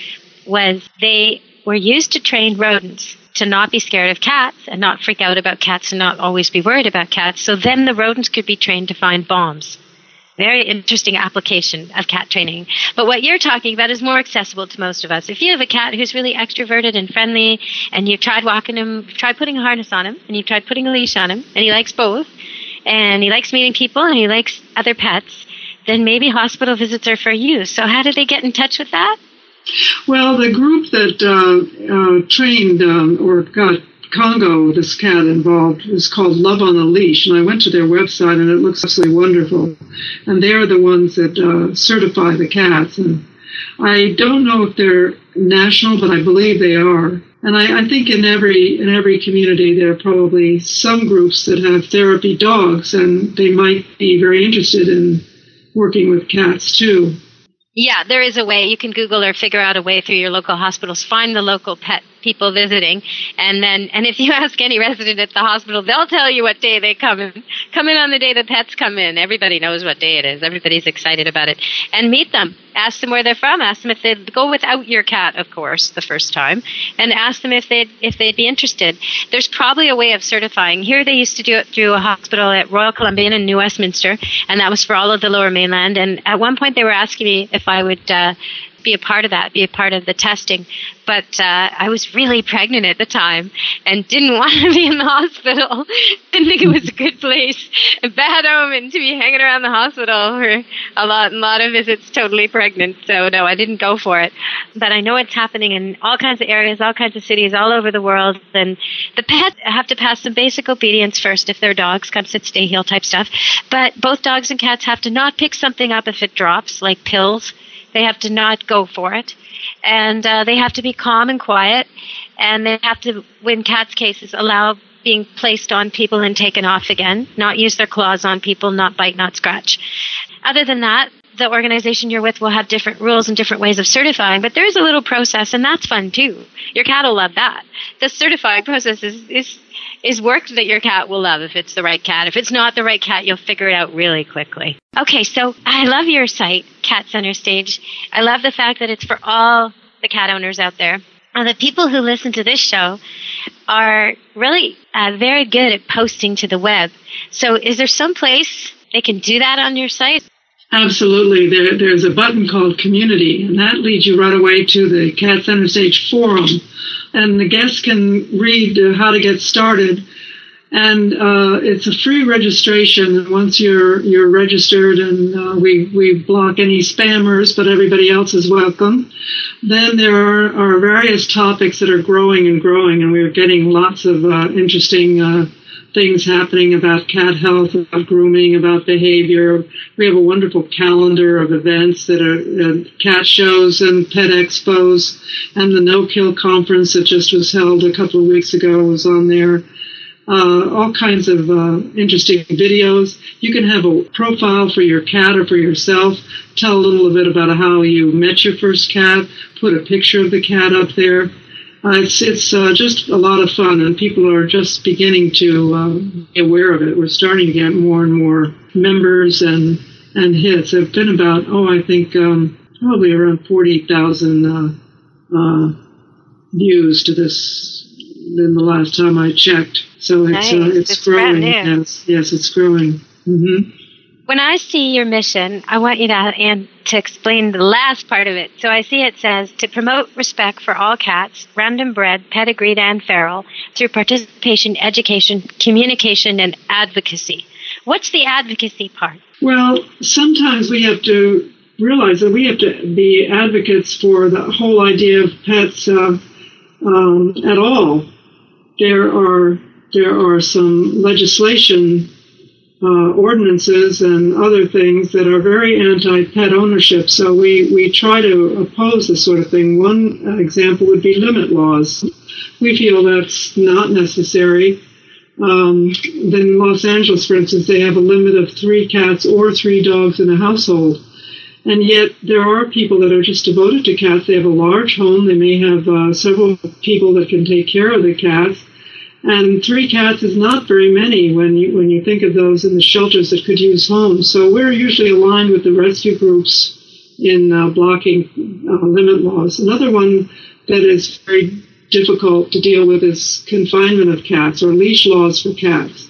was they were used to train rodents to not be scared of cats and not freak out about cats and not always be worried about cats. So then the rodents could be trained to find bombs very interesting application of cat training. But what you're talking about is more accessible to most of us. If you have a cat who's really extroverted and friendly, and you've tried walking him, tried putting a harness on him, and you've tried putting a leash on him, and he likes both, and he likes meeting people, and he likes other pets, then maybe hospital visits are for you. So how did they get in touch with that? Well, the group that uh, uh, trained um, or got Congo, this cat involved, is called Love on a Leash, and I went to their website and it looks absolutely wonderful. And they're the ones that uh, certify the cats. And I don't know if they're national, but I believe they are. And I, I think in every in every community there are probably some groups that have therapy dogs, and they might be very interested in working with cats too. Yeah, there is a way. You can Google or figure out a way through your local hospitals. Find the local pet people visiting, and then and if you ask any resident at the hospital, they'll tell you what day they come in. Come in on the day the pets come in. Everybody knows what day it is. Everybody's excited about it. And meet them. Ask them where they're from. Ask them if they'd go without your cat, of course, the first time, and ask them if they'd if they'd be interested. There's probably a way of certifying. Here they used to do it through a hospital at Royal Columbian in New Westminster, and that was for all of the Lower Mainland. And at one point they were asking me if I would. Uh, be a part of that, be a part of the testing. But uh, I was really pregnant at the time and didn't want to be in the hospital. didn't think it was a good place, a bad omen to be hanging around the hospital for a lot, a lot of visits totally pregnant. So no, I didn't go for it. But I know it's happening in all kinds of areas, all kinds of cities, all over the world. And the pets have to pass some basic obedience first if they're dogs, come sit, stay, heel type stuff. But both dogs and cats have to not pick something up if it drops, like pills they have to not go for it. And uh, they have to be calm and quiet. And they have to, in cats' cases, allow being placed on people and taken off again, not use their claws on people, not bite, not scratch. Other than that, the organization you're with will have different rules and different ways of certifying, but there is a little process, and that's fun too. Your cat will love that. The certifying process is, is is work that your cat will love if it's the right cat. If it's not the right cat, you'll figure it out really quickly. Okay, so I love your site, Cat Center Stage. I love the fact that it's for all the cat owners out there. And the people who listen to this show are really uh, very good at posting to the web. So is there some place they can do that on your site? Absolutely. There, there's a button called Community, and that leads you right away to the Cat Center Stage forum. And the guests can read uh, how to get started. And uh, it's a free registration. And once you're you're registered, and uh, we we block any spammers, but everybody else is welcome. Then there are, are various topics that are growing and growing, and we're getting lots of uh, interesting uh, things happening about cat health, about grooming, about behavior. We have a wonderful calendar of events that are uh, cat shows and pet expos, and the No Kill conference that just was held a couple of weeks ago was on there. Uh, all kinds of uh, interesting videos. You can have a profile for your cat or for yourself. Tell a little bit about how you met your first cat. Put a picture of the cat up there. Uh, it's it's uh, just a lot of fun, and people are just beginning to uh, be aware of it. We're starting to get more and more members and and hits. There've been about oh, I think um, probably around forty thousand uh, uh, views to this in the last time I checked. So it's uh, nice. it's, it's growing. Yes, yes, it's growing. Mm-hmm. When I see your mission, I want you to and to explain the last part of it. So I see it says to promote respect for all cats, random bred, pedigreed, and feral through participation, education, communication, and advocacy. What's the advocacy part? Well, sometimes we have to realize that we have to be advocates for the whole idea of pets uh, um, at all. There are there are some legislation uh, ordinances and other things that are very anti-pet ownership. So we, we try to oppose this sort of thing. One example would be limit laws. We feel that's not necessary. Um, in Los Angeles, for instance, they have a limit of three cats or three dogs in a household. And yet there are people that are just devoted to cats. They have a large home. They may have uh, several people that can take care of the cats and three cats is not very many when you when you think of those in the shelters that could use homes. So we're usually aligned with the rescue groups in uh, blocking uh, limit laws. Another one that is very difficult to deal with is confinement of cats or leash laws for cats.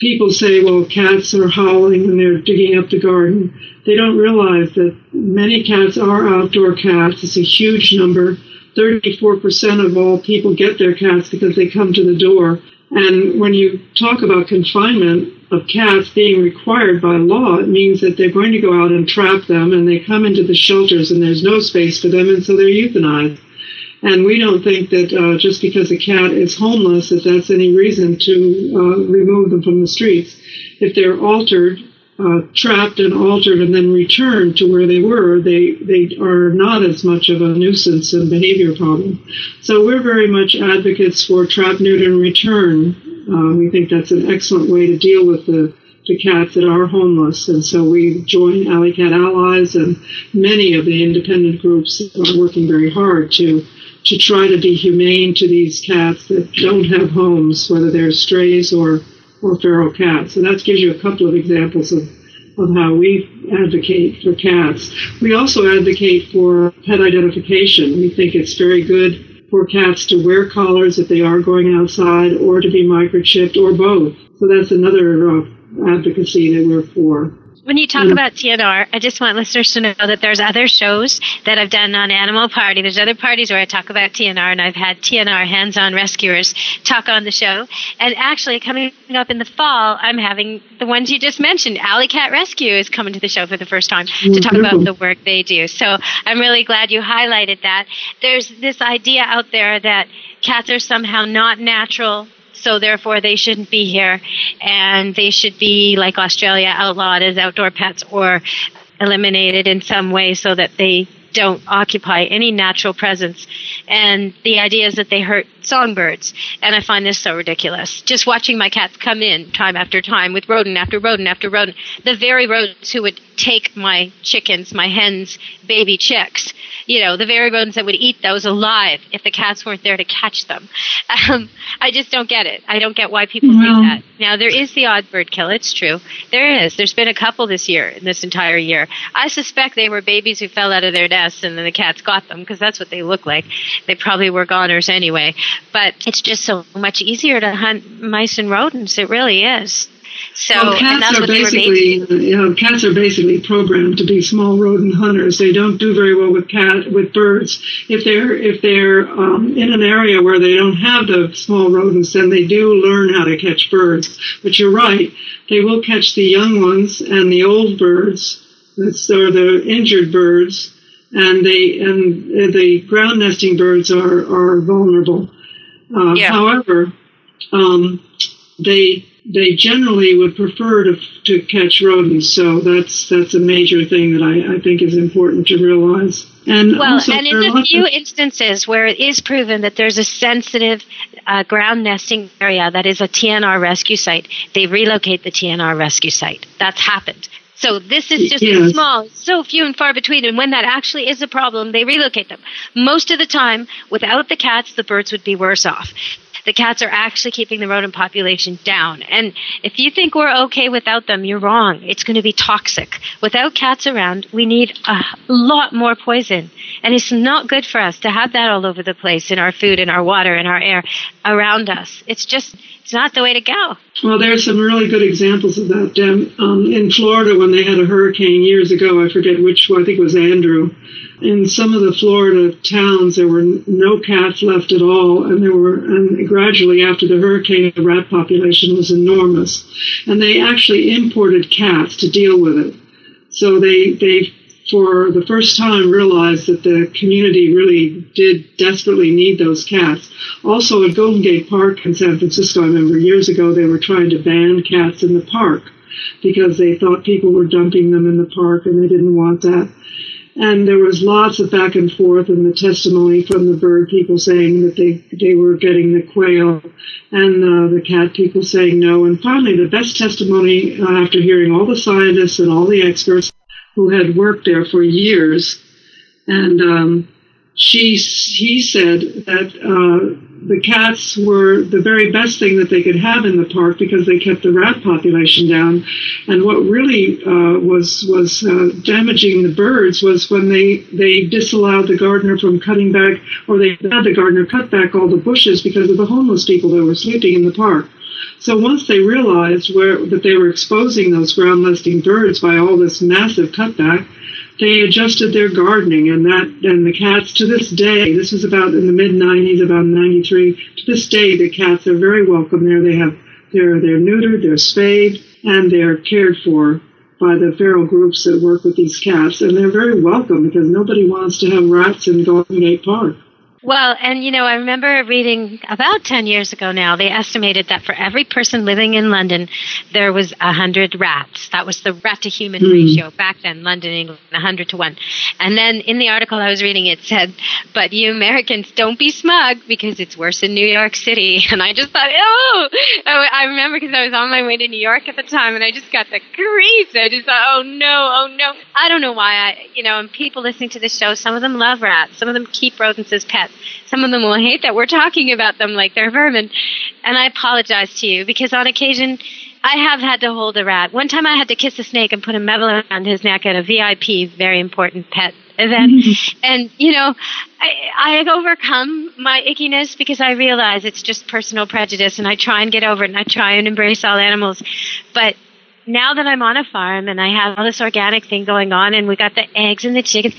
People say, well, cats are howling and they're digging up the garden. They don't realize that many cats are outdoor cats. It's a huge number 34% of all people get their cats because they come to the door. And when you talk about confinement of cats being required by law, it means that they're going to go out and trap them and they come into the shelters and there's no space for them and so they're euthanized. And we don't think that uh, just because a cat is homeless that that's any reason to uh, remove them from the streets. If they're altered uh, trapped and altered and then returned to where they were, they, they are not as much of a nuisance and behavior problem. So we're very much advocates for trap, neuter, and return. Uh, we think that's an excellent way to deal with the, the cats that are homeless. And so we join Alley Cat Allies and many of the independent groups are working very hard to to try to be humane to these cats that don't have homes, whether they're strays or or feral cats. And that gives you a couple of examples of, of how we advocate for cats. We also advocate for pet identification. We think it's very good for cats to wear collars if they are going outside or to be microchipped or both. So that's another uh, advocacy that we're for. When you talk mm. about TNR, I just want listeners to know that there's other shows that I've done on Animal Party. There's other parties where I talk about TNR, and I've had TNR hands-on rescuers talk on the show. And actually, coming up in the fall, I'm having the ones you just mentioned. Alley Cat Rescue is coming to the show for the first time to mm, talk about the work they do. So I'm really glad you highlighted that. There's this idea out there that cats are somehow not natural so therefore they shouldn't be here and they should be like Australia outlawed as outdoor pets or eliminated in some way so that they don't occupy any natural presence. And the idea is that they hurt songbirds. And I find this so ridiculous. Just watching my cats come in time after time with rodent after rodent after rodent. The very rodents who would take my chickens, my hens, baby chicks, you know, the very rodents that would eat those alive if the cats weren't there to catch them. Um, I just don't get it. I don't get why people well, think that. Now, there is the odd bird kill. It's true. There is. There's been a couple this year, this entire year. I suspect they were babies who fell out of their nests and then the cats got them because that's what they look like. They probably were goners anyway. But it's just so much easier to hunt mice and rodents. It really is. So well, cats are basically you know, cats are basically programmed to be small rodent hunters. They don't do very well with cat with birds. If they're if they're um, in an area where they don't have the small rodents, then they do learn how to catch birds. But you're right, they will catch the young ones and the old birds. Or the injured birds, and they and the ground nesting birds are are vulnerable. Uh, yeah. However, um, they they generally would prefer to, to catch rodents. So that's that's a major thing that I, I think is important to realize. And well, and in a few of, instances where it is proven that there's a sensitive uh, ground nesting area that is a TNR rescue site, they relocate the TNR rescue site. That's happened. So this is just yes. small, so few and far between. And when that actually is a problem, they relocate them. Most of the time, without the cats, the birds would be worse off the cats are actually keeping the rodent population down. And if you think we're okay without them, you're wrong. It's going to be toxic. Without cats around, we need a lot more poison. And it's not good for us to have that all over the place in our food, in our water, in our air around us. It's just, it's not the way to go. Well, there are some really good examples of that. Um, in Florida, when they had a hurricane years ago, I forget which one, I think it was Andrew in some of the Florida towns, there were no cats left at all, and there were, and gradually after the hurricane, the rat population was enormous, and they actually imported cats to deal with it. So they they for the first time realized that the community really did desperately need those cats. Also at Golden Gate Park in San Francisco, I remember years ago they were trying to ban cats in the park because they thought people were dumping them in the park and they didn't want that. And there was lots of back and forth in the testimony from the bird people saying that they, they were getting the quail and uh, the cat people saying no. And finally, the best testimony uh, after hearing all the scientists and all the experts who had worked there for years. And um, she, he said that uh, the cats were the very best thing that they could have in the park because they kept the rat population down. And what really uh, was was uh, damaging the birds was when they they disallowed the gardener from cutting back, or they had the gardener cut back all the bushes because of the homeless people that were sleeping in the park. So once they realized where that they were exposing those ground nesting birds by all this massive cutback, they adjusted their gardening and that and the cats to this day this was about in the mid 90s about 93 to this day the cats are very welcome there. They have they're they're neutered they're spayed and they're cared for by the feral groups that work with these cats. And they're very welcome because nobody wants to have rats in golden gate park well, and you know, I remember reading about 10 years ago now, they estimated that for every person living in London, there was 100 rats. That was the rat to human mm. ratio back then, London, England, 100 to 1. And then in the article I was reading, it said, but you Americans don't be smug because it's worse in New York City. And I just thought, oh, I remember because I was on my way to New York at the time and I just got the creeps. I just thought, oh no, oh no. I don't know why I, you know, and people listening to the show, some of them love rats, some of them keep rodents as pets. Some of them will hate that we're talking about them like they're vermin. And I apologize to you because on occasion I have had to hold a rat. One time I had to kiss a snake and put a medal around his neck at a VIP, very important pet event. And, you know, I, I overcome my ickiness because I realize it's just personal prejudice and I try and get over it and I try and embrace all animals. But now that I'm on a farm and I have all this organic thing going on and we got the eggs and the chickens,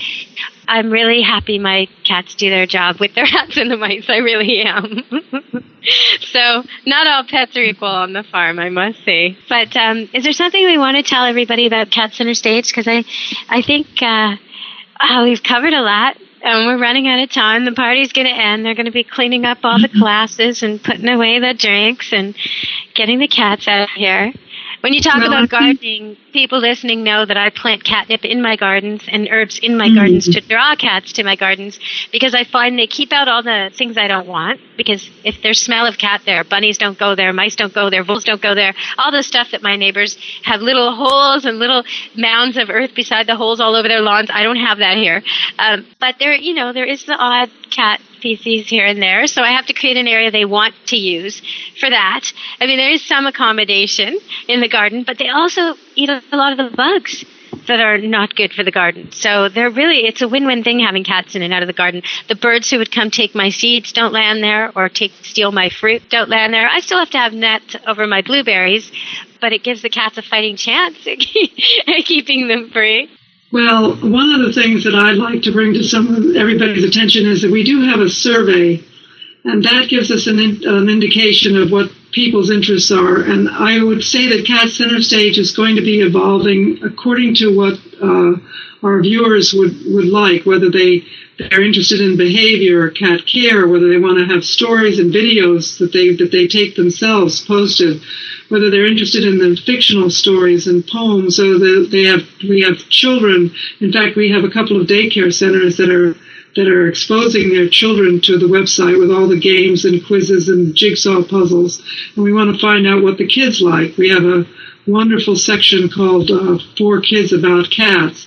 I'm really happy my cats do their job with their rats and the mice. I really am. so not all pets are equal on the farm, I must say. But um, is there something we want to tell everybody about Cat Center Stage? Because I, I think uh, oh, we've covered a lot. And we're running out of time. The party's going to end. They're going to be cleaning up all the glasses and putting away the drinks and getting the cats out of here. When you talk Well, about gardening, people listening know that I plant catnip in my gardens and herbs in my Mm. gardens to draw cats to my gardens because I find they keep out all the things I don't want. Because if there's smell of cat there, bunnies don't go there, mice don't go there, voles don't go there. All the stuff that my neighbors have little holes and little mounds of earth beside the holes all over their lawns. I don't have that here. Um, but there, you know, there is the odd cat feces here and there. So I have to create an area they want to use for that. I mean, there is some accommodation in the garden, but they also eat a a lot of the bugs that are not good for the garden. So they're really, it's a win-win thing having cats in and out of the garden. The birds who would come take my seeds don't land there or take, steal my fruit don't land there. I still have to have net over my blueberries, but it gives the cats a fighting chance at keeping them free. Well, one of the things that I'd like to bring to some of everybody's attention is that we do have a survey, and that gives us an, in, an indication of what people's interests are. And I would say that Cat Center Stage is going to be evolving according to what uh, our viewers would, would like, whether they they're interested in behavior or cat care, whether they want to have stories and videos that they that they take themselves posted, whether they're interested in the fictional stories and poems, so that they have we have children. In fact, we have a couple of daycare centers that are that are exposing their children to the website with all the games and quizzes and jigsaw puzzles, and we want to find out what the kids like. We have a wonderful section called uh, "For Kids About Cats."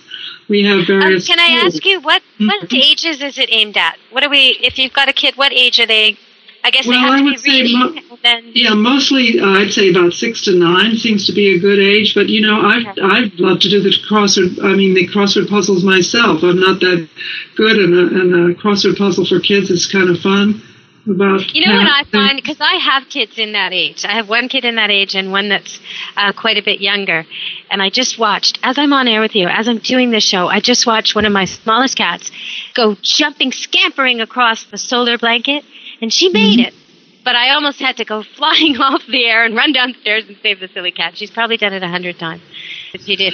We have Um, various. can I tools. ask you what what ages is it aimed at? What are we? If you've got a kid, what age are they? I guess Well, they have I to would be say reading. mo- then Yeah, mostly uh, I'd say about six to nine seems to be a good age. But you know, I've I love to do the crossword. I mean, the crossword puzzles myself. I'm not that good, and a, and a crossword puzzle for kids is kind of fun. About You know what I find because I have kids in that age. I have one kid in that age and one that's uh, quite a bit younger. And I just watched as I'm on air with you, as I'm doing this show. I just watched one of my smallest cats go jumping, scampering across the solar blanket, and she made Mm-hmm. it. But I almost had to go flying off the air and run downstairs and save the silly cat. She's probably done it a hundred times. But she did.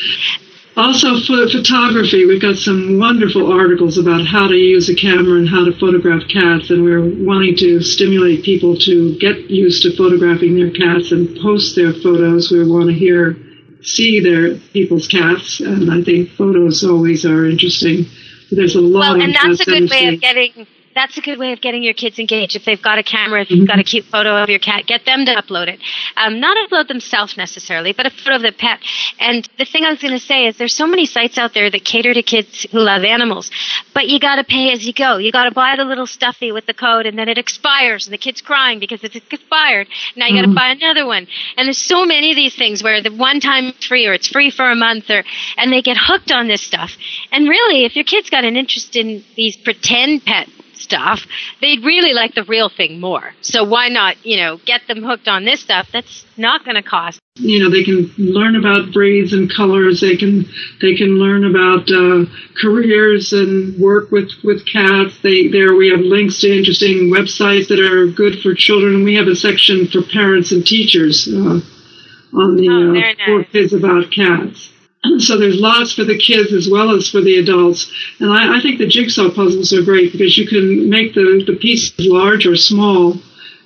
Also, for photography, we've got some wonderful articles about how to use a camera and how to photograph cats, and we're wanting to stimulate people to get used to photographing their cats and post their photos. We want to hear, see their people's cats, and I think photos always are interesting. There's a lot Well, of and that's a good way of getting. That's a good way of getting your kids engaged. If they've got a camera, if Mm-hmm. you've got a cute photo of your cat, get them to upload it. Um, not upload themselves necessarily, but a photo of the pet. And the thing I was going to say is there's so many sites out there that cater to kids who love animals, but you got to pay as you go. You got to buy the little stuffy with the code, and then it expires, and the kid's crying because it's expired. Now you got to Mhm. buy another one. And there's so many of these things where the one time it's free or it's free for a month, or and they get hooked on this stuff. And really, if your kid's got an interest in these pretend pet stuff, they'd really like the real thing more. So why not, you know, get them hooked on this stuff that's not going to cost. you know they can learn about breeds and colors they can they can learn about uh, careers and work with with cats they there we have links to interesting websites that are good for children we have a section for parents and teachers uh, on the Oh, uh, very for kids about cats so there's lots for the kids as well as for the adults and I, I think the jigsaw puzzles are great because you can make the, the pieces large or small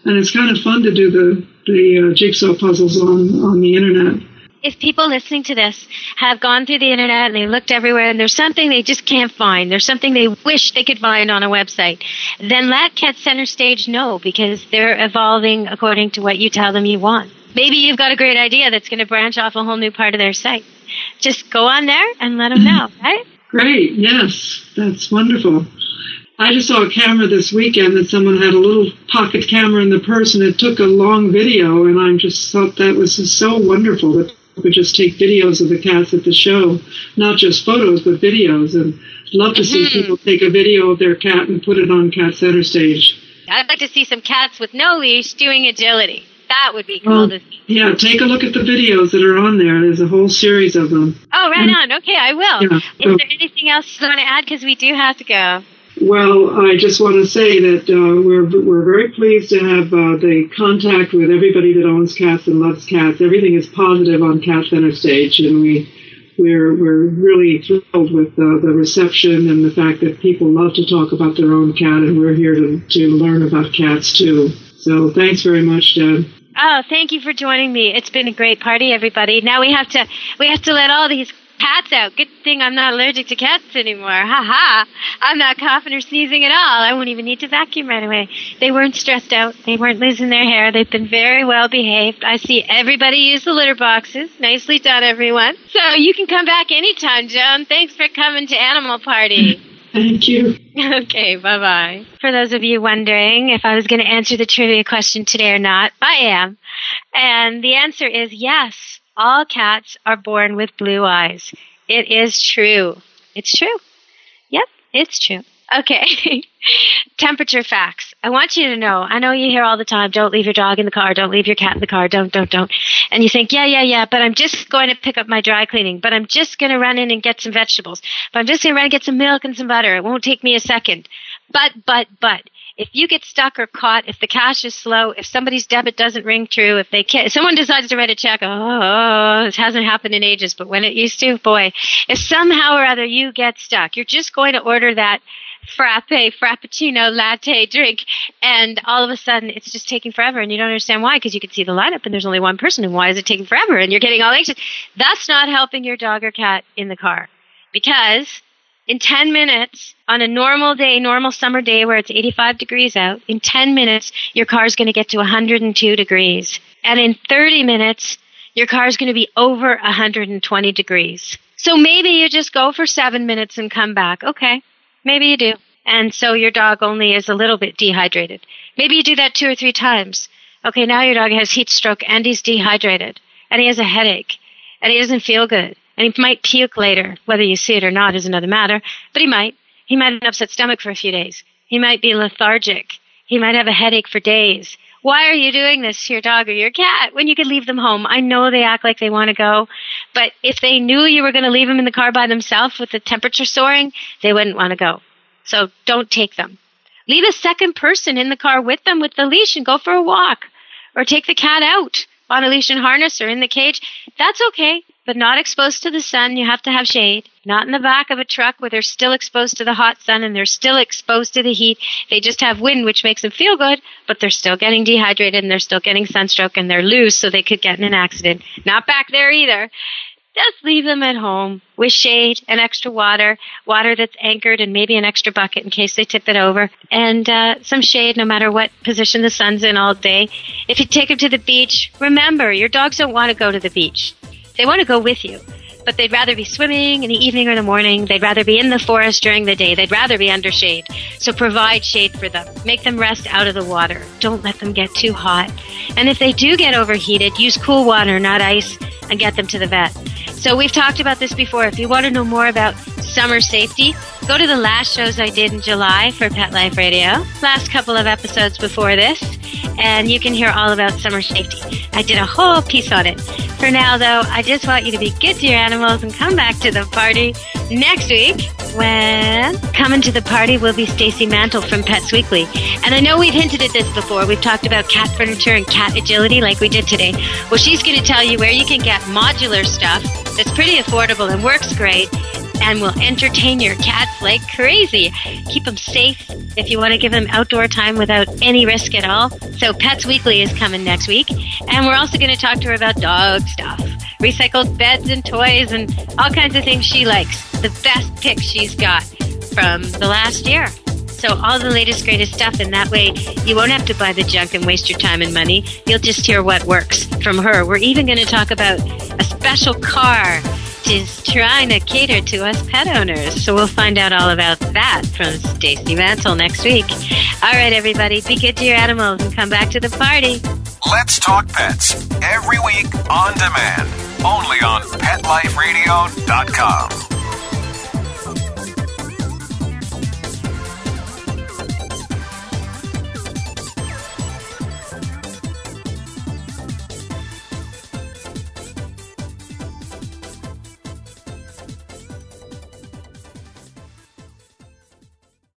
and it's kind of fun to do the the uh, jigsaw puzzles on on the internet. If people listening to this have gone through the internet and they looked everywhere and there's something they just can't find, there's something they wish they could find on a website, then let Cat Center Stage know because they're evolving according to what you tell them you want. Maybe you've got a great idea that's going to branch off a whole new part of their site. Just go on there and let them know, right? Great, yes, that's wonderful. I just saw a camera this weekend that someone had a little pocket camera in the purse and it took a long video, and I just thought that was just so wonderful that people could just take videos of the cats at the show, not just photos but videos, and love to see Mhm. people take a video of their cat and put it on Cat Center Stage. I'd like to see some cats with no leash doing agility. That would be cool Well, to see. yeah, take a look at the videos that are on there. There's a whole series of them. Oh, right on. Okay, I will. Yeah, Is so- there anything else you want to add? Because we do have to go. Well, I just want to say that uh, we're we're very pleased to have uh, the contact with everybody that owns cats and loves cats. Everything is positive on Cat Center stage, and we we're we're really thrilled with uh, the reception and the fact that people love to talk about their own cat, and we're here to to learn about cats too. So thanks very much, Deb. Oh, thank you for joining me. It's been a great party, everybody. Now we have to we have to let all these cats out. Good thing I'm not allergic to cats anymore. Ha ha. I'm not coughing or sneezing at all. I won't even need to vacuum right away. They weren't stressed out. They weren't losing their hair. They've been very well behaved. I see everybody use the litter boxes. Nicely done, everyone. So you can come back anytime, Joan. Thanks for coming to Animal Party. Thank you. Okay, bye bye. For those of you wondering if I was going to answer the trivia question today or not, I am. And the answer is yes. All cats are born with blue eyes. It is true. It's true. Yep, it's true. Okay. Temperature facts. I want you to know. I know you hear all the time, don't leave your dog in the car, don't leave your cat in the car, don't, don't, don't. And you think, yeah, yeah, yeah, but I'm just going to pick up my dry cleaning, but I'm just going to run in and get some vegetables, but I'm just going to run and get some milk and some butter. It won't take me a second. But, but, but, if you get stuck or caught, if the cash is slow, if somebody's debit doesn't ring true, if they can't, if someone decides to write a check, oh, this hasn't happened in ages, but when it used to, boy, if somehow or other you get stuck, you're just going to order that frappe, frappuccino, latte drink, and all of a sudden it's just taking forever, and you don't understand why because you can see the lineup and there's only one person, and why is it taking forever? And you're getting all anxious. That's not helping your dog or cat in the car because in 10 minutes on a normal day, normal summer day where it's 85 degrees out, in 10 minutes your car's going to get to 102 degrees. And in 30 minutes your car's going to be over 120 degrees. So maybe you just go for 7 minutes and come back. Okay. Maybe you do. And so your dog only is a little bit dehydrated. Maybe you do that two or three times. Okay, now your dog has heat stroke and he's dehydrated and he has a headache and he doesn't feel good and he might puke later. Whether you see it or not is another matter, but he might. He might have an upset stomach for a few days. He might be lethargic. He might have a headache for days. Why are you doing this to your dog or your cat when you could leave them home? I know they act like they want to go, but if they knew you were going to leave them in the car by themselves with the temperature soaring, they wouldn't want to go. So don't take them. Leave a second person in the car with them with the leash and go for a walk. Or take the cat out on a leash and harness or in the cage. That's okay, but not exposed to the sun. You have to have shade. Not in the back of a truck where they're still exposed to the hot sun and they're still exposed to the heat. They just have wind, which makes them feel good, but they're still getting dehydrated and they're still getting sunstroke and they're loose, so they could get in an accident. Not back there either. Just leave them at home with shade and extra water, water that's anchored and maybe an extra bucket in case they tip it over, and uh, some shade no matter what position the sun's in all day. If you take them to the beach, remember your dogs don't want to go to the beach. They want to go with you, but they'd rather be swimming in the evening or the morning. They'd rather be in the forest during the day. They'd rather be under shade. So provide shade for them. Make them rest out of the water. Don't let them get too hot. And if they do get overheated, use cool water, not ice, and get them to the vet. So we've talked about this before. If you want to know more about summer safety, go to the last shows I did in July for Pet Life Radio. Last couple of episodes before this, and you can hear all about summer safety. I did a whole piece on it. For now, though, I just want you to be good to your animals and come back to the party next week when coming to the party will be Stacy Mantle from Pets Weekly. And I know we've hinted at this before. We've talked about cat furniture and cat agility like we did today. Well, she's going to tell you where you can get modular stuff that's pretty affordable and works great and will entertain your cats like crazy. Keep them safe if you want to give them outdoor time without any risk at all. So Pets Weekly is coming next week. And we're also going to talk to her about dog stuff. Recycled beds and toys and all kinds of things she likes. The best picks she's got from the last year. So all the latest, greatest stuff, and that way you won't have to buy the junk and waste your time and money. You'll just hear what works from her. We're even going to talk about a special car is trying to cater to us pet owners. So we'll find out all about that from Stacy Mantle next week. All right, everybody, be good to your animals and come back to the party. Let's Talk Pets every week on demand, only on PetLifeRadio.com.